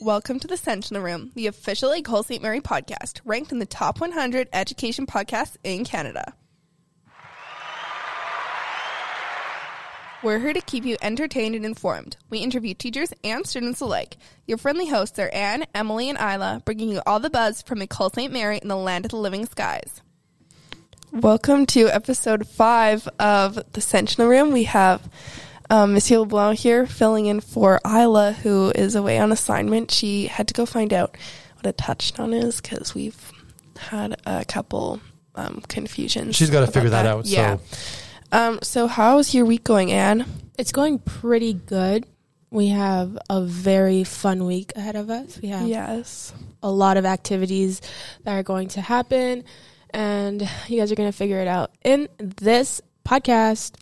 Welcome to the Sentinel Room, the official Ecole St. Mary podcast, ranked in the top 100 education podcasts in Canada. We're here to keep you entertained and informed. We interview teachers and students alike. Your friendly hosts are Anne, Emily, and Isla, bringing you all the buzz from Ecole St. Mary in the land of the living skies. Welcome to episode five of the Sentinel Room. We have um, Monsieur LeBlanc here filling in for Isla, who is away on assignment. She had to go find out what a touchdown is because we've had a couple um, confusions. She's got to about figure that, out. Yeah. So Um, so how's your week going, Anne? It's going pretty good. We have a very fun week ahead of us. We have Yes. a lot of activities that are going to happen, and you guys are going to figure it out in this podcast.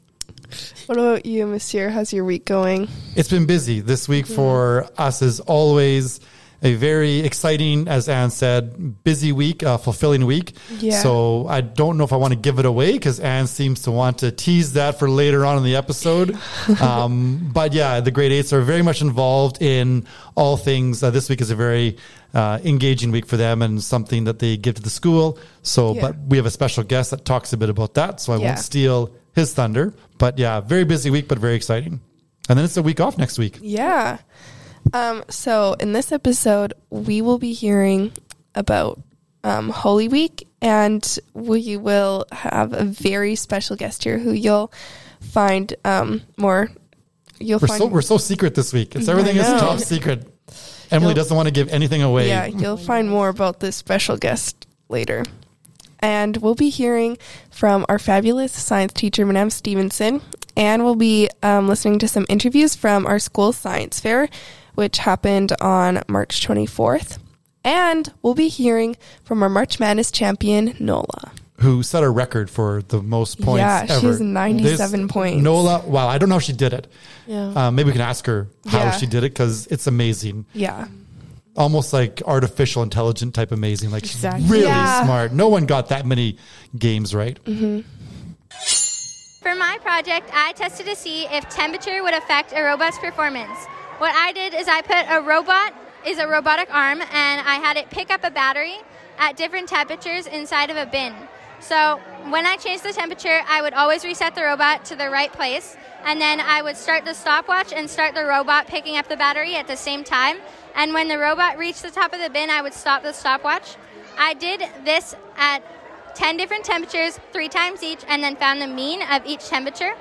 What about you, Monsieur? How's your week going? it's been busy this week for us. Is always a very exciting, as Anne said, busy week, uh, fulfilling week. Yeah. So I don't know if I want to give it away because Anne seems to want to tease that for later on in the episode. um, but yeah, the grade eights are very much involved in all things. Uh, this week is a very uh, engaging week for them and something that they give to the school. So, Yeah. but we have a special guest that talks a bit about that. So I Yeah. won't steal his thunder. But yeah, very busy week, but very exciting. And then it's a week off next week. Yeah. Um, so in this episode, we will be hearing about um, Holy Week, and we will have a very special guest here who you'll find um, more. You'll We're find so we're so secret this week. It's everything is top secret. Emily You'll- doesn't want to give anything away. Yeah, you'll find more about this special guest later. And we'll be hearing from our fabulous science teacher, Madame Stephenson, and we'll be um, listening to some interviews from our school science fair, which happened on March 24th. And we'll be hearing from our March Madness champion, Nola. Who set a record for the most points Yeah, ever? has 97 This- points. Nola, wow, I don't know if she did it. Yeah. Uh, maybe we can ask her how Yeah. she did it because it's amazing. Yeah. Almost like artificial intelligent type amazing. Like Exactly. she's really Yeah. smart. No one got that many games right. Mm-hmm. For my project, I tested to see if temperature would affect a robot's performance. What I did is I put a robot is a robotic arm and I had it pick up a battery at different temperatures inside of a bin. So when I changed the temperature, I would always reset the robot to the right place and then I would start the stopwatch and start the robot picking up the battery at the same time. And when the robot reached the top of the bin, I would stop the stopwatch. I did this at 10 different temperatures, three times each, and then found the mean of each temperature.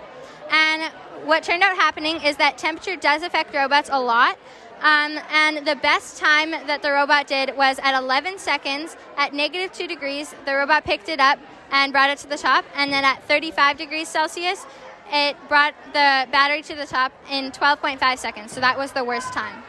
And what turned out happening is that temperature does affect robots a lot. Um, and the best time that the robot did was at 11 seconds at negative 2 degrees. The robot picked it up and brought it to the top. And then at 35 degrees Celsius, it brought the battery to the top in 12.5 seconds. So that was the worst time.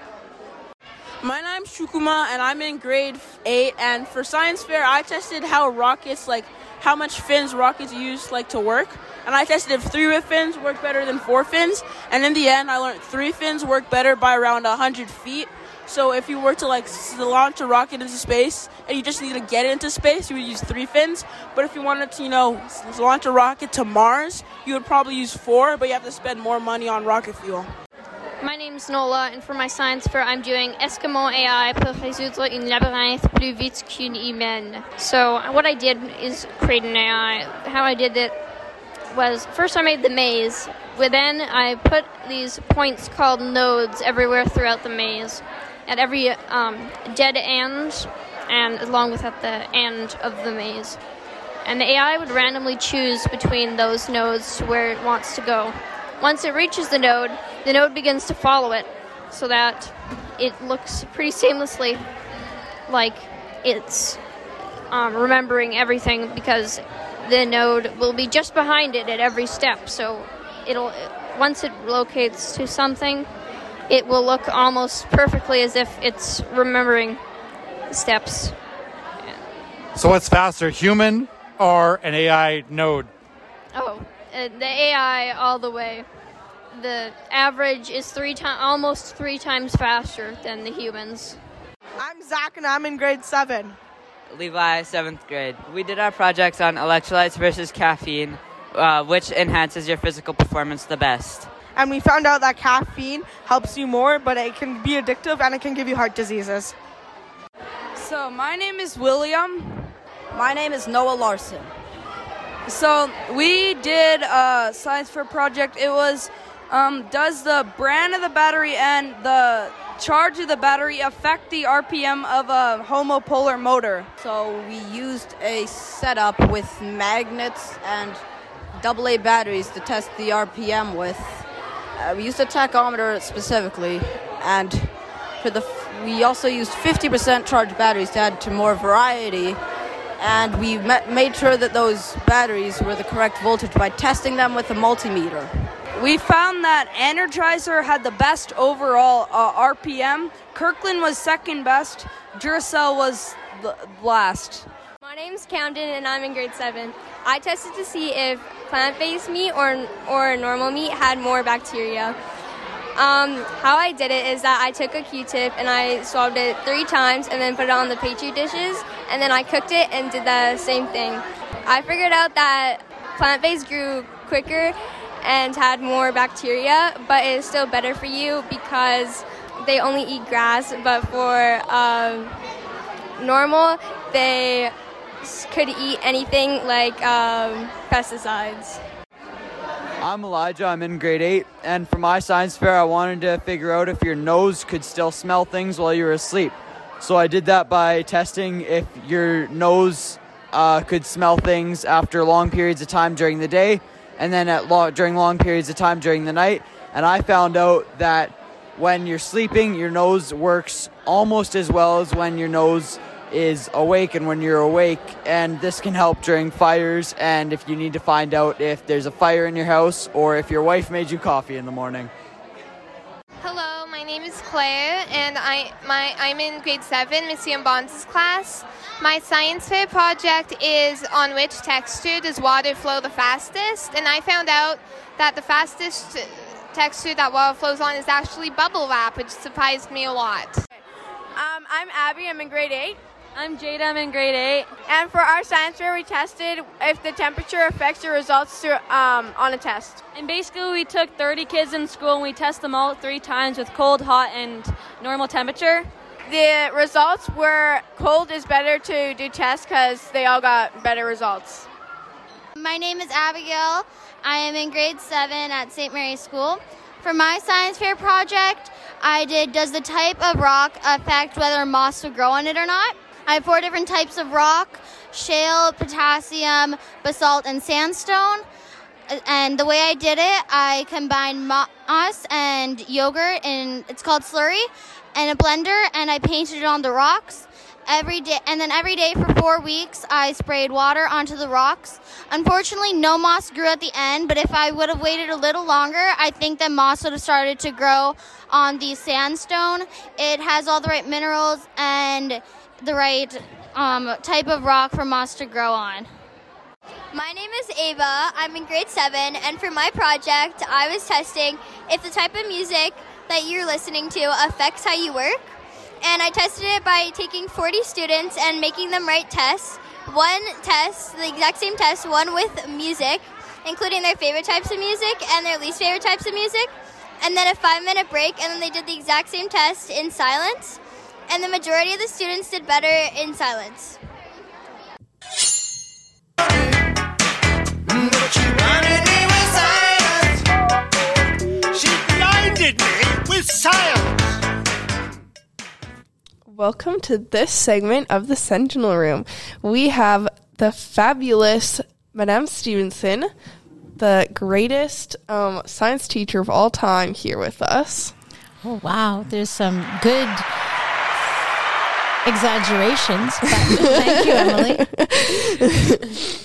My name's Shukuma, and I'm in grade eight. And for science fair, I tested how rockets, like how much fins rockets use, like to work. And I tested if three fins work better than four fins. And in the end, I learned three fins work better by around 100 feet. So if you were to like launch a rocket into space and you just need to get into space, you would use three fins. But if you wanted to, you know, launch a rocket to Mars, you would probably use four, but you have to spend more money on rocket fuel. My name's Nola, and for my science fair, I'm doing Eskimo AI pour résoudre une labyrinthe plus vite. So, what I did is create an AI. How I did it was first I made the maze, then I put these points called nodes everywhere throughout the maze, at every um, dead end, and along with at the end of the maze. And the AI would randomly choose between those nodes where it wants to go. Once it reaches the node, the node begins to follow it so that it looks pretty seamlessly like it's um, remembering everything because the node will be just behind it at every step. So it'll once it locates to something, it will look almost perfectly as if it's remembering steps. So what's faster, human or an AI node? Oh, uh, the AI all the way. The average is three times, almost three times faster than the humans. I'm Zach, and I'm in grade seven. Levi, seventh grade. We did our projects on electrolytes versus caffeine, uh, which enhances your physical performance the best. And we found out that caffeine helps you more, but it can be addictive and it can give you heart diseases. So, my name is William. My name is Noah Larson. So, we did a science fair project. It was um, does the brand of the battery and the charge of the battery affect the RPM of a homopolar motor? So, we used a setup with magnets and AA batteries to test the RPM with. Uh, we used a tachometer specifically, and for the we also used 50% charged batteries to add to more variety. And we made sure that those batteries were the correct voltage by testing them with a multimeter. We found that Energizer had the best overall uh, RPM. Kirkland was second best. Duracell was the last. My name's Camden and I'm in grade 7. I tested to see if plant-based meat or or normal meat had more bacteria. Um, how I did it is that I took a Q-tip and I swabbed it three times and then put it on the petri dishes and then I cooked it and did the same thing. I figured out that plant-based grew quicker and had more bacteria, but it's still better for you because they only eat grass. But for um, normal, they could eat anything like um, pesticides. I'm Elijah. I'm in grade 8. And for my science fair, I wanted to figure out if your nose could still smell things while you were asleep. So I did that by testing if your nose uh, could smell things after long periods of time during the day and then at long, during long periods of time during the night. And I found out that when you're sleeping, your nose works almost as well as when your nose is awake and when you're awake. And this can help during fires and if you need to find out if there's a fire in your house or if your wife made you coffee in the morning. Hello, my name is Claire, and I my I'm in grade seven, Missy and Bonds' class. My science fair project is on which texture does water flow the fastest, and I found out that the fastest texture that water flows on is actually bubble wrap, which surprised me a lot. Um, I'm Abby. I'm in grade eight. I'm Jada. I'm in grade eight. And for our science fair, we tested if the temperature affects your results to, um, on a test. And basically, we took 30 kids in school and we tested them all three times with cold, hot, and normal temperature. The results were cold is better to do tests because they all got better results. My name is Abigail. I am in grade seven at St. Mary's School. For my science fair project, I did Does the type of rock affect whether moss will grow on it or not? I have four different types of rock shale, potassium, basalt, and sandstone. And the way I did it, I combined moss and yogurt, and it's called slurry, and a blender, and I painted it on the rocks. Every day and then every day for four weeks i sprayed water onto the rocks. Unfortunately no moss grew at the end but if i would have waited a little longer i think that moss would have started to grow on the sandstone. It has all the right minerals and the right um, type of rock for moss to grow on my name is Ava. I'm in grade 7, and for my project, I was testing if the type of music that you're listening to affects how you work. And I tested it by taking 40 students and making them write tests. One test, the exact same test, one with music, including their favorite types of music and their least favorite types of music. And then a five minute break, and then they did the exact same test in silence. And the majority of the students did better in silence. She blinded me with science. Welcome to this segment of the Sentinel Room. We have the fabulous Madame Stephenson, the greatest um, science teacher of all time, here with us. Oh, wow. There's some good exaggerations. thank you, Emily.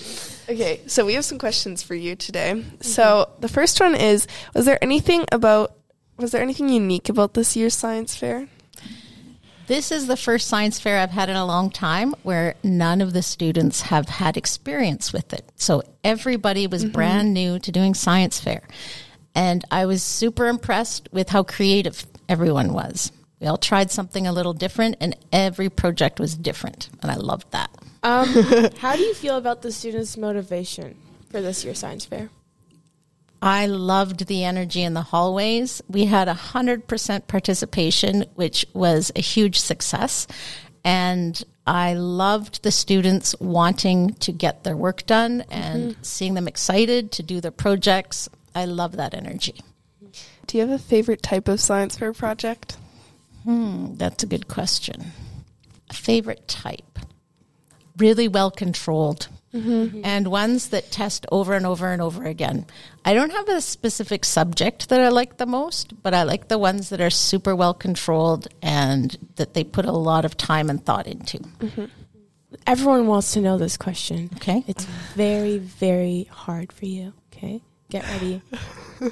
Okay, so we have some questions for you today. So the first one is: Was there anything about? Was there anything unique about this year's science fair? This is the first science fair I've had in a long time where none of the students have had experience with it. So everybody was Mhm. brand new to doing science fair. And I was super impressed with how creative everyone was. We all tried something a little different and every project was different. And I loved that. Um, how do you feel about the students' motivation for this year's science fair? I loved the energy in the hallways. We had 100% participation, which was a huge success. And I loved the students wanting to get their work done and seeing them excited to do their projects. I love that energy. Do you have a favorite type of science fair project? Hmm, that's a good question. A favorite type? Really well controlled. Mhm. And ones that test over and over and over again. I don't have a specific subject that I like the most, but I like the ones that are super well controlled and that they put a lot of time and thought into. Everyone wants to know this question. Okay. It's very, very hard for you. Okay. Get ready.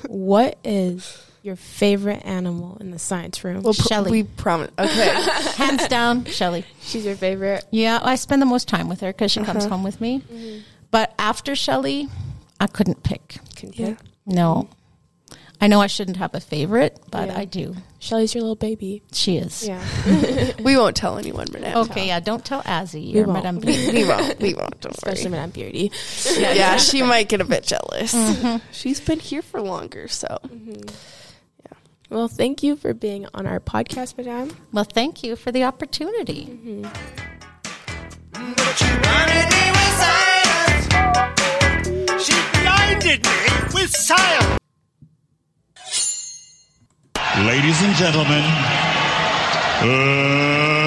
what is your favorite animal in the science room? Well, pr- Shelley. we promise. Okay. Hands down, Shelly. She's your favorite. Yeah, I spend the most time with her because she comes Uh-huh. home with me. Mhm. But after Shelly, I couldn't pick. Couldn't pick? No. I know I shouldn't have a favorite, but Yeah. I do. Shelly's your little baby. She is. Yeah. we won't tell anyone, Madame. Okay, yeah, don't tell Azzy We or won't. Madame We- Beauty. we won't. We won't. Don't Especially worry. Madame Beardy. Yeah, yeah, she might get a bit jealous. Mhm. She's been here for longer, so. Well, thank you for being on our podcast, Madame. Well, thank you for the opportunity. She blinded me with science. Ladies and gentlemen, uh,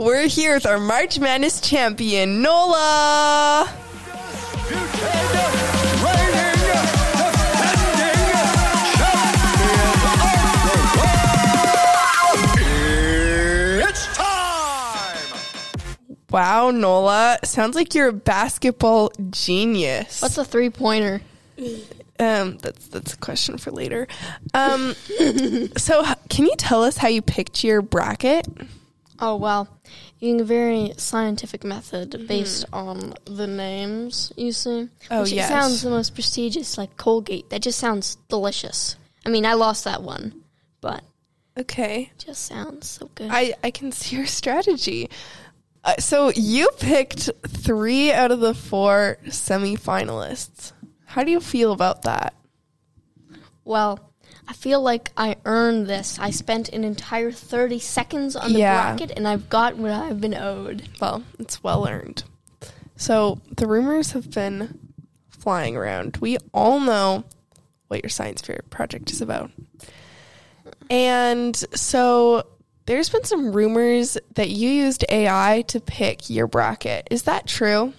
We're here with our March Madness champion, Nola. It's time. Wow, Nola. Sounds like you're a basketball genius. What's a three pointer? Um, that's that's a question for later. Um, so can you tell us how you picked your bracket? Oh well, using a very scientific method based Mhm. on the names you see. Oh, which it yes. sounds the most prestigious, like Colgate. That just sounds delicious. I mean, I lost that one, but Okay. just sounds so good. I, I can see your strategy. Uh, so you picked three out of the four semifinalists. How do you feel about that? well, I feel like I earned this. I spent an entire thirty seconds on the Yeah. bracket, and I've got what I've been owed. Well, it's well earned. So the rumors have been flying around. We all know what your science fair project is about. And so there's been some rumors that you used AI to pick your bracket. Is that true?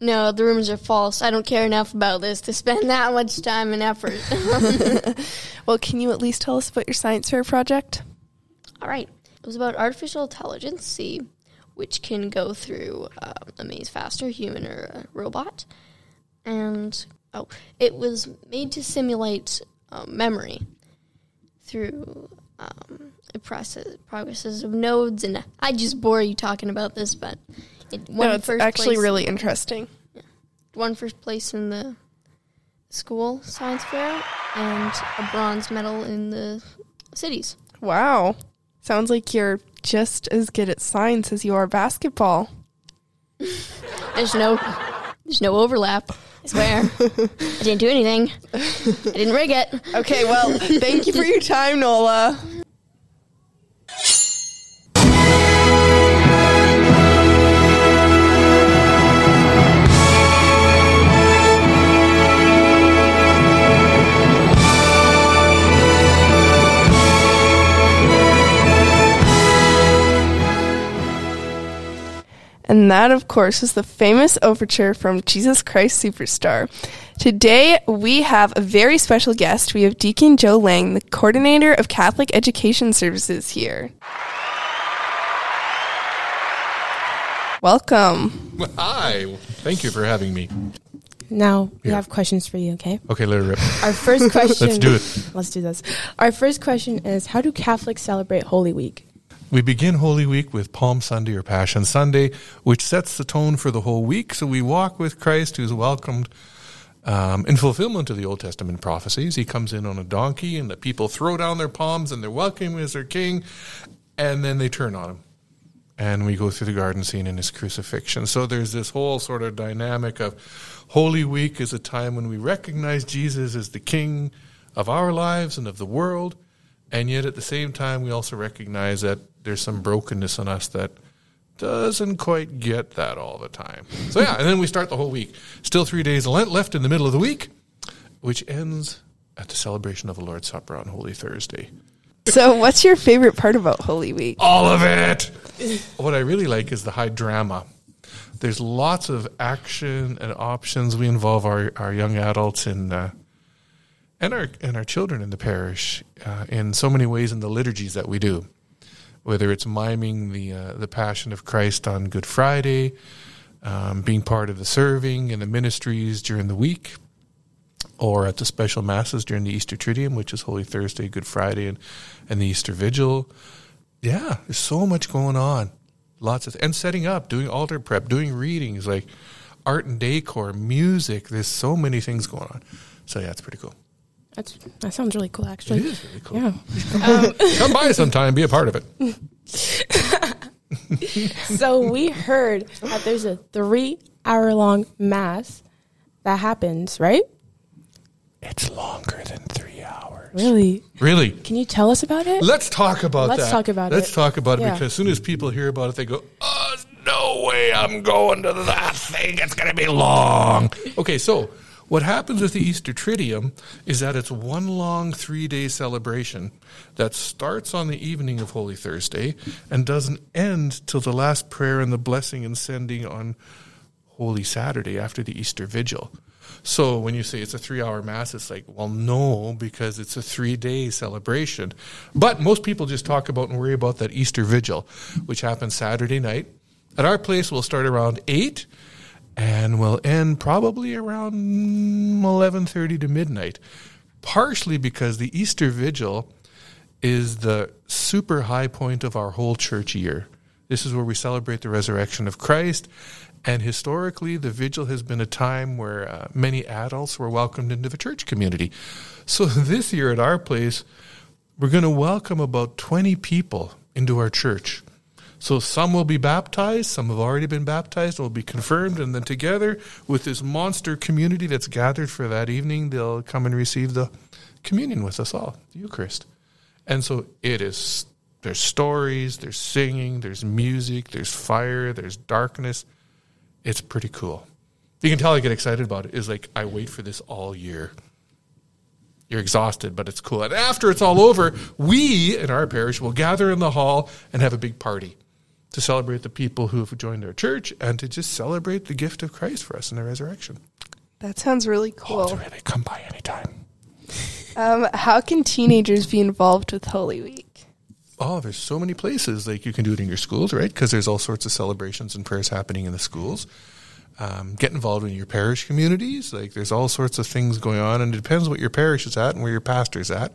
No, the rumors are false. I don't care enough about this to spend that much time and effort. well, can you at least tell us about your science fair project? All right. It was about artificial intelligence, see, which can go through um, a maze faster, human or a robot. And, oh, it was made to simulate um, memory through um, the process, progresses of nodes. And I just bore you talking about this, but it no, it's actually really interesting. won first place in the school science fair and a bronze medal in the cities. Wow. Sounds like you're just as good at science as you are basketball. There's no there's no overlap. I swear. I didn't do anything. I didn't rig it. Okay, well, thank you for your time, Nola. And that, of course, is the famous overture from Jesus Christ Superstar. Today, we have a very special guest. We have Deacon Joe Lang, the coordinator of Catholic Education Services, here. Welcome. Well, Hi. Thank you for having me. Now we Yeah. have questions for you, okay? Okay, let it rip. Our first question. Let's do it. Let's do this. Our first question is How do Catholics celebrate Holy Week? We begin Holy Week with Palm Sunday or Passion Sunday, which sets the tone for the whole week. So we walk with Christ, who's welcomed Um, in fulfillment of the Old Testament prophecies, he comes in on a donkey, and the people throw down their palms and they're welcoming him as their king, and then they turn on him. And we go through the garden scene in his crucifixion. So there's this whole sort of dynamic of Holy Week is a time when we recognize Jesus as the king of our lives and of the world, and yet at the same time, we also recognize that there's some brokenness in us that doesn't quite get that all the time. So yeah, and then we start the whole week. Still three days of Lent left in the middle of the week, which ends at the celebration of the Lord's Supper on Holy Thursday. So, what's your favorite part about Holy Week? All of it. what I really like is the high drama. There's lots of action and options. We involve our, our young adults in uh, and our and our children in the parish uh, in so many ways in the liturgies that we do whether it's miming the uh, the Passion of Christ on Good Friday, um, being part of the serving and the ministries during the week, or at the special masses during the Easter Triduum, which is Holy Thursday, Good Friday, and and the Easter Vigil. Yeah, there's so much going on, lots of and setting up, doing altar prep, doing readings like art and decor, music. There's so many things going on. So yeah, it's pretty cool. That's that sounds really cool, actually. It is really cool. Yeah. Um, Come by sometime, be a part of it. so we heard that there's a three-hour-long mass that happens, right? It's longer than three hours. Really? Really? Can you tell us about it? Let's talk about Let's that. talk about it. Let's it. talk about it Yeah. because as soon as people hear about it, they go, "Oh, no way! I'm going to that thing. It's going to be long." Okay, so what happens with the Easter Triduum is that it's one long three-day celebration that starts on the evening of Holy Thursday and doesn't end till the last prayer and the blessing and sending on Holy Saturday after the Easter Vigil. So when you say it's a three hour mass, it's like, well, no, because it's a three day celebration. But most people just talk about and worry about that Easter Vigil, which happens Saturday night. At our place, we'll start around 8 and we'll end probably around 11.30 to midnight. Partially because the Easter Vigil is the super high point of our whole church year. This is where we celebrate the resurrection of Christ. And historically, the vigil has been a time where uh, many adults were welcomed into the church community. So this year at our place, we're going to welcome about 20 people into our church. So some will be baptized, some have already been baptized, will be confirmed, and then together with this monster community that's gathered for that evening, they'll come and receive the communion with us all, the Eucharist. And so it is there's stories, there's singing, there's music, there's fire, there's darkness. It's pretty cool. You can tell I get excited about it. Is like I wait for this all year. You're exhausted, but it's cool. And after it's all over, we in our parish will gather in the hall and have a big party to celebrate the people who have joined our church and to just celebrate the gift of Christ for us in the resurrection. That sounds really cool. really. Come by anytime. Um, how can teenagers be involved with Holy Week? Oh, there's so many places. Like you can do it in your schools, right? Because there's all sorts of celebrations and prayers happening in the schools. Um, get involved in your parish communities. Like there's all sorts of things going on, and it depends what your parish is at and where your pastor's at.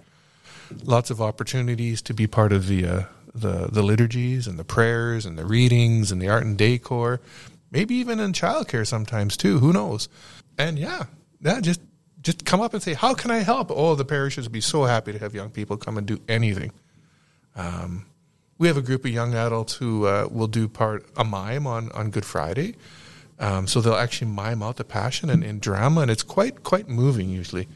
Lots of opportunities to be part of the uh, the the liturgies and the prayers and the readings and the art and decor. Maybe even in childcare sometimes too. Who knows? And yeah, yeah, just just come up and say, "How can I help?" Oh, the parishes would be so happy to have young people come and do anything. Um, we have a group of young adults who uh, will do part a mime on, on Good Friday. Um, so they'll actually mime out the passion and in drama, and it's quite quite moving usually.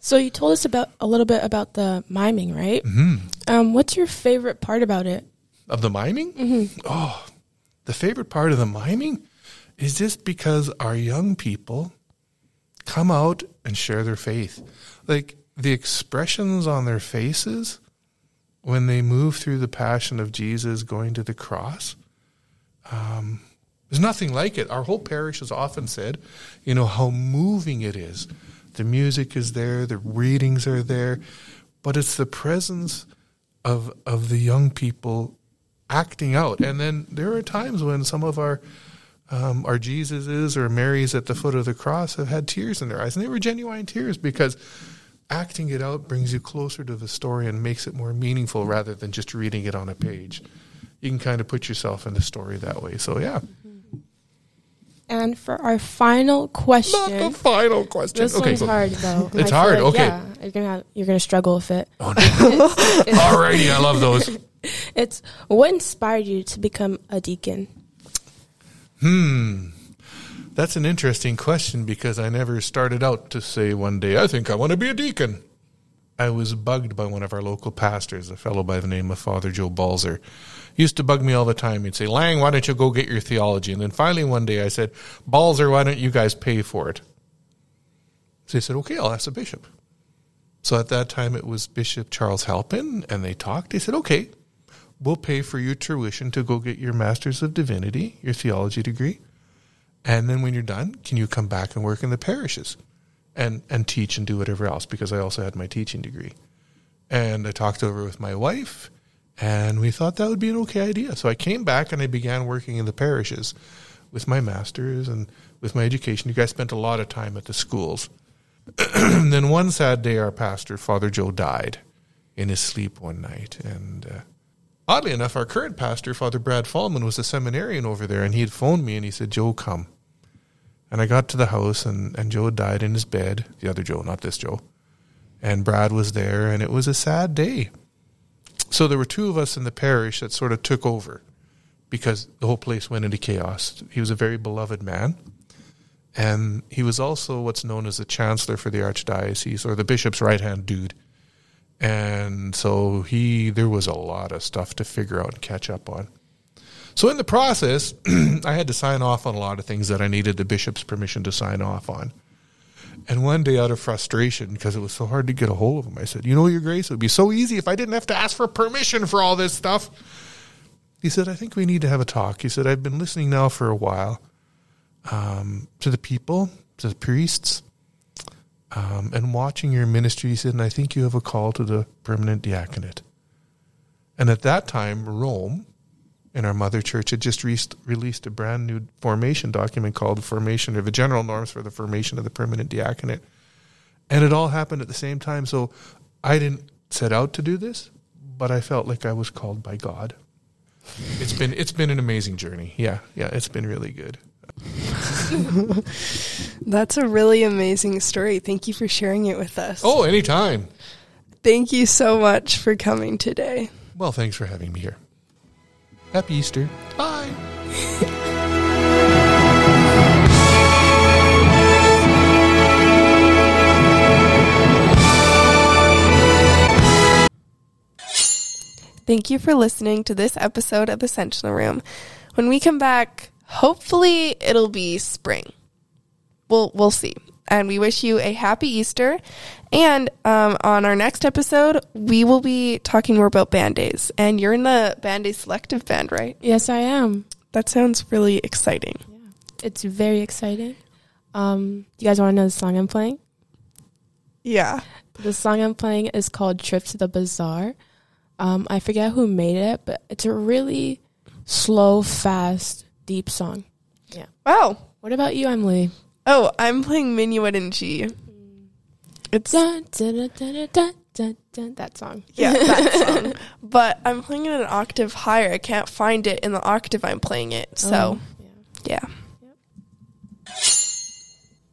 So you told us about a little bit about the miming, right? Mhm. Um, what's your favorite part about it? Of the miming, Mhm. oh, the favorite part of the miming is just because our young people come out and share their faith, like the expressions on their faces when they move through the passion of Jesus going to the cross. Um, there's nothing like it. Our whole parish has often said, you know, how moving it is. The music is there, the readings are there, but it's the presence of of the young people acting out. And then there are times when some of our um, our Jesuses or Marys at the foot of the cross have had tears in their eyes, and they were genuine tears because acting it out brings you closer to the story and makes it more meaningful rather than just reading it on a page. You can kind of put yourself in the story that way. So yeah, And for our final question, Not the final question. This Okay, one's hard though. It's hard, okay. Yeah, you're gonna have, you're gonna struggle with it. Oh, no. Alrighty, I love those. It's what inspired you to become a deacon? Hmm. That's an interesting question because I never started out to say one day, I think I want to be a deacon. I was bugged by one of our local pastors, a fellow by the name of Father Joe Balzer. Used to bug me all the time. He'd say, Lang, why don't you go get your theology? And then finally one day I said, Balzer, why don't you guys pay for it? So he said, okay, I'll ask the bishop. So at that time it was Bishop Charles Halpin, and they talked. He said, okay, we'll pay for your tuition to go get your Master's of Divinity, your theology degree. And then when you're done, can you come back and work in the parishes and, and teach and do whatever else? Because I also had my teaching degree. And I talked over with my wife, and we thought that would be an okay idea. So I came back and I began working in the parishes with my master's and with my education. You guys spent a lot of time at the schools. then one sad day, our pastor, Father Joe, died in his sleep one night. And uh, oddly enough, our current pastor, Father Brad Fallman, was a seminarian over there, and he had phoned me and he said, Joe, come. And I got to the house, and, and Joe died in his bed. The other Joe, not this Joe. And Brad was there, and it was a sad day. So there were two of us in the parish that sort of took over because the whole place went into chaos. He was a very beloved man. And he was also what's known as the chancellor for the archdiocese or the bishop's right hand dude. And so he there was a lot of stuff to figure out and catch up on. So in the process, I had to sign off on a lot of things that I needed the bishop's permission to sign off on. And one day, out of frustration, because it was so hard to get a hold of him, I said, "You know, Your Grace, it would be so easy if I didn't have to ask for permission for all this stuff." He said, "I think we need to have a talk." He said, "I've been listening now for a while um, to the people, to the priests, um, and watching your ministry." He said, "And I think you have a call to the permanent diaconate." And at that time, Rome, in our mother church, had just re- released a brand new formation document called the Formation or the General Norms for the Formation of the Permanent Diaconate. And it all happened at the same time. So I didn't set out to do this, but I felt like I was called by God. It's been it's been an amazing journey. Yeah, yeah, it's been really good. That's a really amazing story. Thank you for sharing it with us. Oh, anytime. Thank you so much for coming today. Well, thanks for having me here. Happy Easter. Bye. Thank you for listening to this episode of Ascensional Room. When we come back, hopefully it'll be spring. We'll we'll see. And we wish you a happy Easter. And um, on our next episode, we will be talking more about band aids. And you're in the band aid selective band, right? Yes, I am. That sounds really exciting. Yeah. It's very exciting. Um, you guys want to know the song I'm playing? Yeah. The song I'm playing is called Trip to the Bazaar. Um, I forget who made it, but it's a really slow, fast, deep song. Yeah. Wow. What about you, Emily? Oh, I'm playing Minuet in G. It's dun, dun, dun, that song. yeah, that song. But I'm playing it an octave higher. I can't find it in the octave I'm playing it. So, Oh, yeah.